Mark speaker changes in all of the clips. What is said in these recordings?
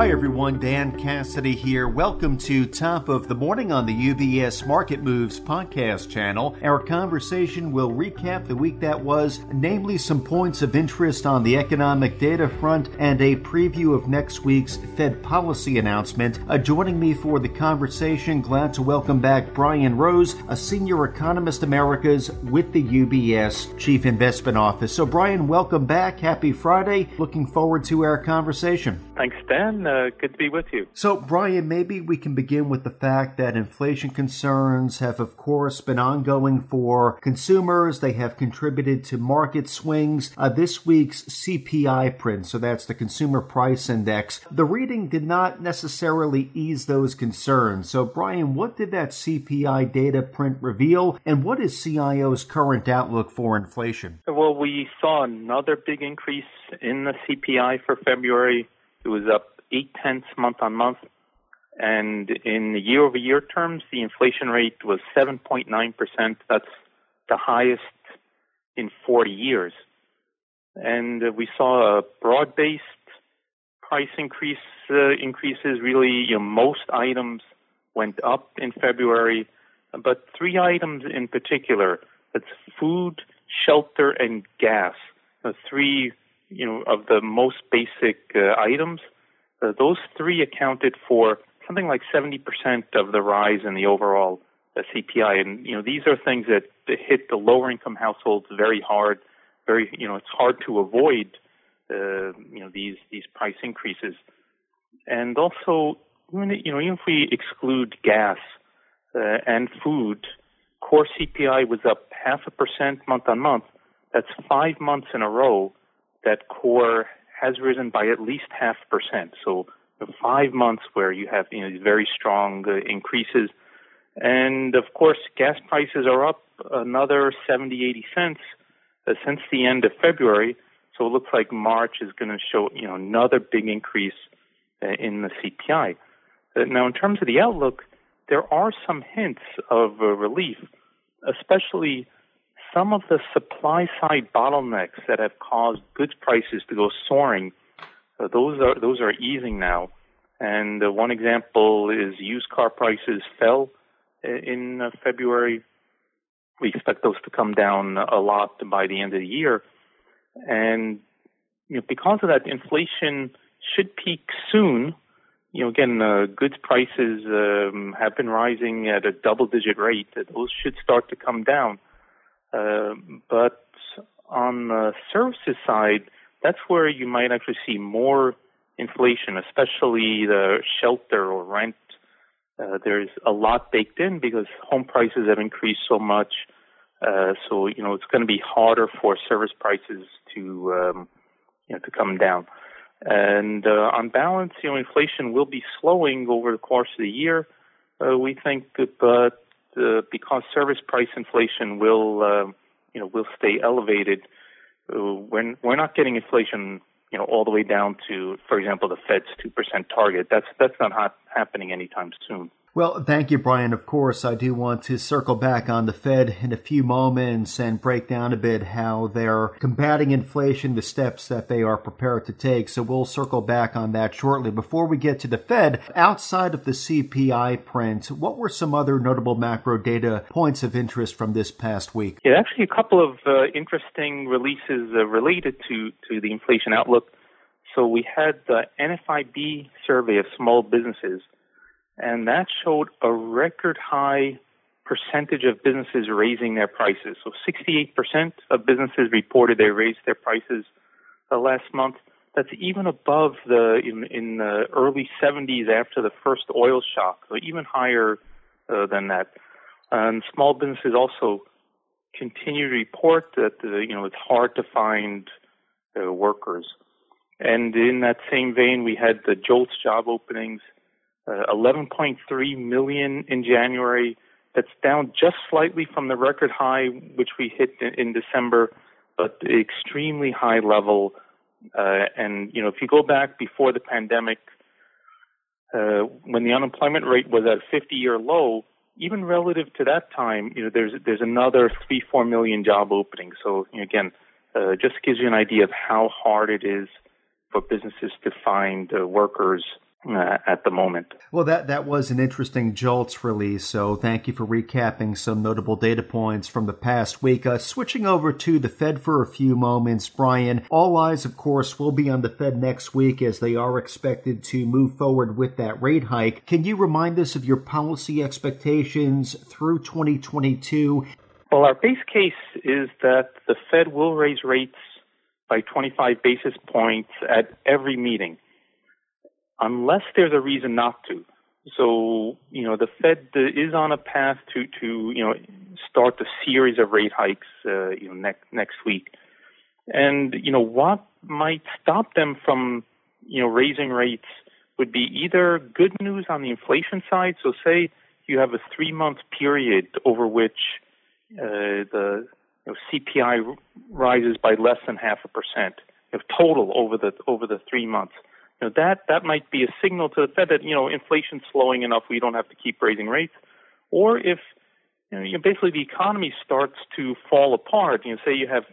Speaker 1: Hi everyone, Dan Cassidy here. Welcome to Top of the Morning on the UBS Market Moves podcast channel. Our conversation will recap the week that was, namely some points of interest on the economic data front and a preview of next week's Fed policy announcement. Uh, joining me for the conversation, glad to welcome back Brian Rose, a senior economist Americas with the UBS Chief Investment Office. So Brian, welcome back. Happy Friday. Looking forward to our conversation.
Speaker 2: Thanks, Dan. Uh, good to be with you.
Speaker 1: So, Brian, maybe we can begin with the fact that inflation concerns have, of course, been ongoing for consumers. They have contributed to market swings. Uh, this week's CPI print, so that's the Consumer Price Index, the reading did not necessarily ease those concerns. So, Brian, what did that CPI data print reveal, and what is CIO's current outlook for inflation?
Speaker 2: Well, we saw another big increase in the CPI for February it was up eight tenths month on month. And in year over year terms, the inflation rate was 7.9%. That's the highest in 40 years. And we saw a broad based price increase, uh, increases. Really, you know, most items went up in February, but three items in particular that's food, shelter, and gas. The three you know, of the most basic uh, items, uh, those three accounted for something like 70% of the rise in the overall uh, CPI. And, you know, these are things that, hit the lower income households very hard. Very, you know, it's hard to avoid, uh, you know, these, these price increases. And also, you know, even if we exclude gas uh, and food, core CPI was up half a percent month on month. That's five months in a row that core has risen by at least half percent. So five months where you have you know very strong uh, increases, and of course gas prices are up another 70, 80 cents uh, since the end of February. So it looks like March is going to show you know another big increase uh, in the CPI. Uh, now, in terms of the outlook, there are some hints of uh, relief, especially some of the supply side bottlenecks that have caused goods prices to go soaring, uh, those are those are easing now. And uh, one example is used car prices fell uh, in uh, February. We expect those to come down a lot by the end of the year. And you know, because of that, inflation should peak soon. You know, again, uh, goods prices um, have been rising at a double-digit rate. Those should start to come down. Uh, but on the services side, that's where you might actually see more inflation, especially the shelter or rent. Uh, there's a lot baked in because home prices have increased so much. Uh, so you know it's going to be harder for service prices to um, you know to come down. And uh, on balance, you know, inflation will be slowing over the course of the year. Uh, we think, but uh, because service price inflation will uh, you know will stay elevated, uh, we're we're not getting inflation you know all the way down to, for example, the Fed's two percent target. That's that's not ha- happening anytime soon.
Speaker 1: Well, thank you, Brian. Of course, I do want to circle back on the Fed in a few moments and break down a bit how they're combating inflation, the steps that they are prepared to take. So we'll circle back on that shortly. Before we get to the Fed, outside of the CPI print, what were some other notable macro data points of interest from this past week?
Speaker 2: Yeah, actually, a couple of uh, interesting releases uh, related to, to the inflation outlook. So we had the NFIB survey of small businesses and that showed a record high percentage of businesses raising their prices. So 68% of businesses reported they raised their prices uh, last month. That's even above the in, in the early 70s after the first oil shock, so even higher uh, than that. And small businesses also continue to report that uh, you know it's hard to find uh, workers. And in that same vein, we had the JOLTS job openings uh, 11.3 million in January. That's down just slightly from the record high which we hit in, in December, but extremely high level. Uh, and you know, if you go back before the pandemic, uh, when the unemployment rate was at a 50-year low, even relative to that time, you know, there's there's another three four million job openings. So you know, again, uh, just gives you an idea of how hard it is for businesses to find uh, workers uh, at the moment.
Speaker 1: Well, that, that was an interesting JOLTS release, so thank you for recapping some notable data points from the past week. Uh, switching over to the Fed for a few moments, Brian, all eyes, of course, will be on the Fed next week as they are expected to move forward with that rate hike. Can you remind us of your policy expectations through 2022?
Speaker 2: Well, our base case is that the Fed will raise rates by 25 basis points at every meeting unless there's a reason not to. So, you know, the Fed is on a path to, to you know, start a series of rate hikes, uh, you know, next, next week. And, you know, what might stop them from, you know, raising rates would be either good news on the inflation side. So say you have a three month period over which uh, the you know, CPI rises by less than half a percent, you know, total over the, over the three months you know, that that might be a signal to the Fed that you know inflation's slowing enough, we don't have to keep raising rates. Or if you know, basically the economy starts to fall apart, you know, say you have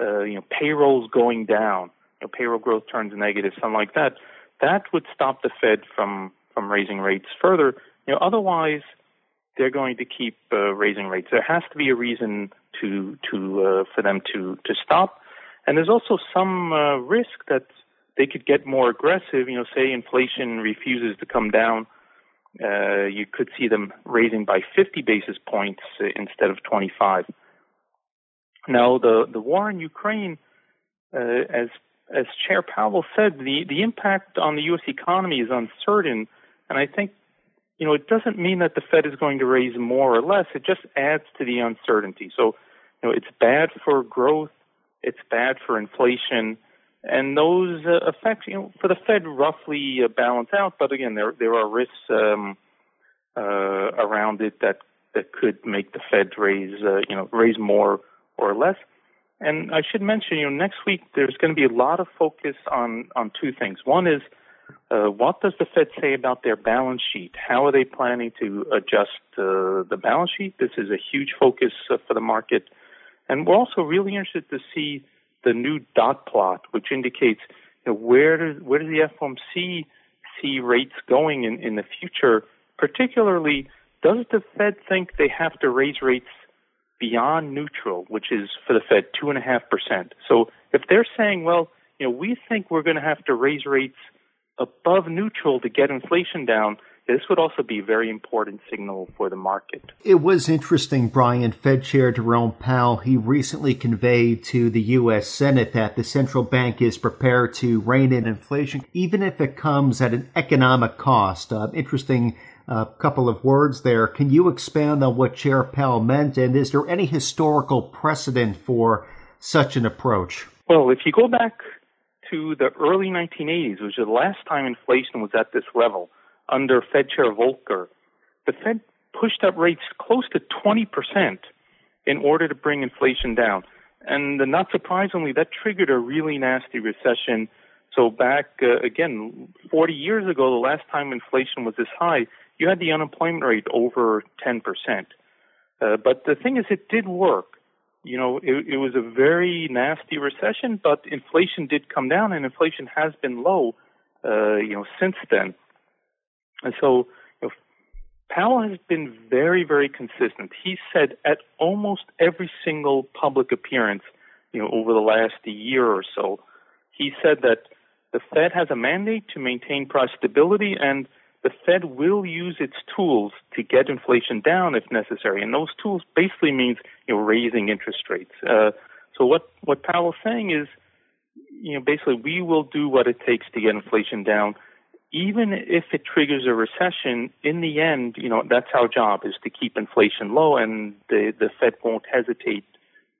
Speaker 2: uh, you know payrolls going down, you know, payroll growth turns negative, something like that, that would stop the Fed from from raising rates further. You know, otherwise they're going to keep uh, raising rates. There has to be a reason to to uh, for them to to stop, and there's also some uh, risk that they could get more aggressive. You know, say inflation refuses to come down, uh, you could see them raising by 50 basis points instead of 25. Now, the the war in Ukraine, uh, as as Chair Powell said, the the impact on the U.S. economy is uncertain, and I think. You know, it doesn't mean that the Fed is going to raise more or less. It just adds to the uncertainty. So, you know, it's bad for growth. It's bad for inflation and those uh, effects, you know, for the Fed roughly uh, balance out. But again, there there are risks um, uh, around it that that could make the Fed raise, uh, you know, raise more or less. And I should mention, you know, next week there's going to be a lot of focus on on two things. One is uh, what does the Fed say about their balance sheet? How are they planning to adjust uh, the balance sheet? This is a huge focus uh, for the market, and we're also really interested to see the new dot plot, which indicates you know, where does where does the FOMC see rates going in, in the future? Particularly, does the Fed think they have to raise rates beyond neutral, which is for the Fed two and a half percent? So if they're saying, well, you know, we think we're going to have to raise rates above neutral to get inflation down, this would also be a very important signal for the market.
Speaker 1: It was interesting, Brian. Fed Chair Jerome Powell, he recently conveyed to the U.S. Senate that the central bank is prepared to rein in inflation, even if it comes at an economic cost. Uh, interesting uh, couple of words there. Can you expand on what Chair Powell meant, and is there any historical precedent for such an approach?
Speaker 2: Well, if you go back to the early 1980s, which is the last time inflation was at this level, under Fed Chair Volcker, the Fed pushed up rates close to 20% in order to bring inflation down. And not surprisingly, that triggered a really nasty recession. So back uh, again, 40 years ago, the last time inflation was this high, you had the unemployment rate over 10%. Uh, but the thing is, it did work. You know, it, it was a very nasty recession, but inflation did come down, and inflation has been low, uh, you know, since then. And so you know, Powell has been very, very consistent. He said at almost every single public appearance, you know, over the last year or so, he said that the Fed has a mandate to maintain price stability and the Fed will use its tools to get inflation down if necessary. And those tools basically means, you know, raising interest rates. Uh, so what, what Powell's saying is, you know, basically we will do what it takes to get inflation down even if it triggers a recession, in the end, you know, that's our job is to keep inflation low, and the the Fed won't hesitate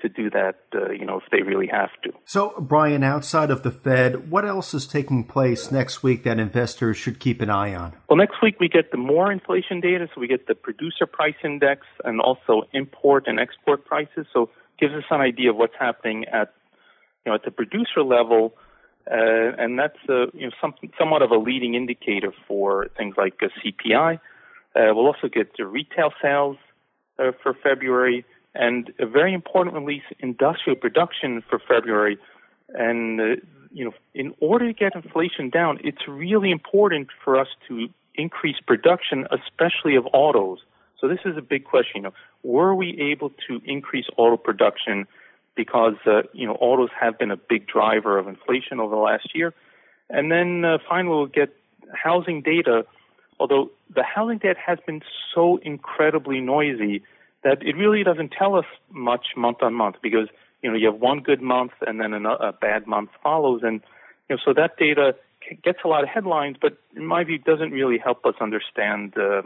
Speaker 2: to do that, uh, you know, if they really have to.
Speaker 1: So, Brian, outside of the Fed, what else is taking place next week that investors should keep an eye on?
Speaker 2: Well, next week we get the more inflation data, so we get the producer price index and also import and export prices. So, gives us an idea of what's happening at, you know, at the producer level uh, and that's uh, you know some, somewhat of a leading indicator for things like uh, CPI. Uh, we'll also get the retail sales uh, for February, and a very important release, industrial production for February. And uh, you know, in order to get inflation down, it's really important for us to increase production, especially of autos. So this is a big question. You know, were we able to increase auto production because uh, you know autos have been a big driver of inflation over the last year? And then uh, finally, we'll get housing data. Although the housing data has been so incredibly noisy that it really doesn't tell us much month on month because you know you have one good month and then a bad month follows, and you know so that data gets a lot of headlines, but in my view doesn't really help us understand. Uh,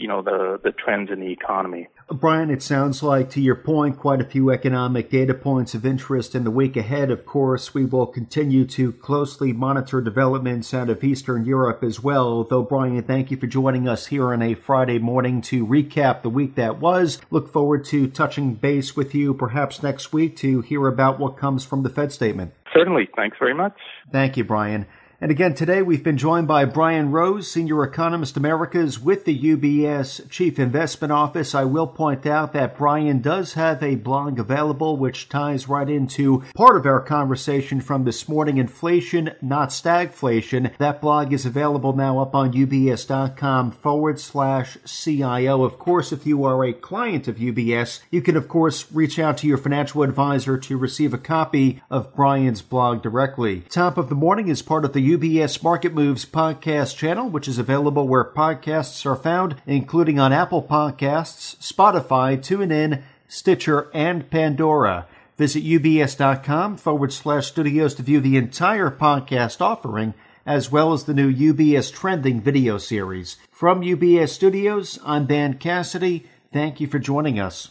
Speaker 2: you know the the trends in the economy.
Speaker 1: Brian, it sounds like to your point, quite a few economic data points of interest in the week ahead. Of course, we will continue to closely monitor developments out of Eastern Europe as well. Though, Brian, thank you for joining us here on a Friday morning to recap the week that was. Look forward to touching base with you perhaps next week to hear about what comes from the Fed statement.
Speaker 2: Certainly. Thanks very much.
Speaker 1: Thank you, Brian. And again, today we've been joined by Brian Rose, Senior Economist Americas with the UBS Chief Investment Office. I will point out that Brian does have a blog available which ties right into part of our conversation from this morning, inflation, not stagflation. That blog is available now up on ubs.com forward slash CIO. Of course, if you are a client of UBS, you can of course reach out to your financial advisor to receive a copy of Brian's blog directly. Top of the morning is part of the UBS Market Moves podcast channel, which is available where podcasts are found, including on Apple Podcasts, Spotify, TuneIn, Stitcher, and Pandora. Visit ubs.com forward slash studios to view the entire podcast offering, as well as the new UBS Trending video series. From UBS Studios, I'm Dan Cassidy. Thank you for joining us.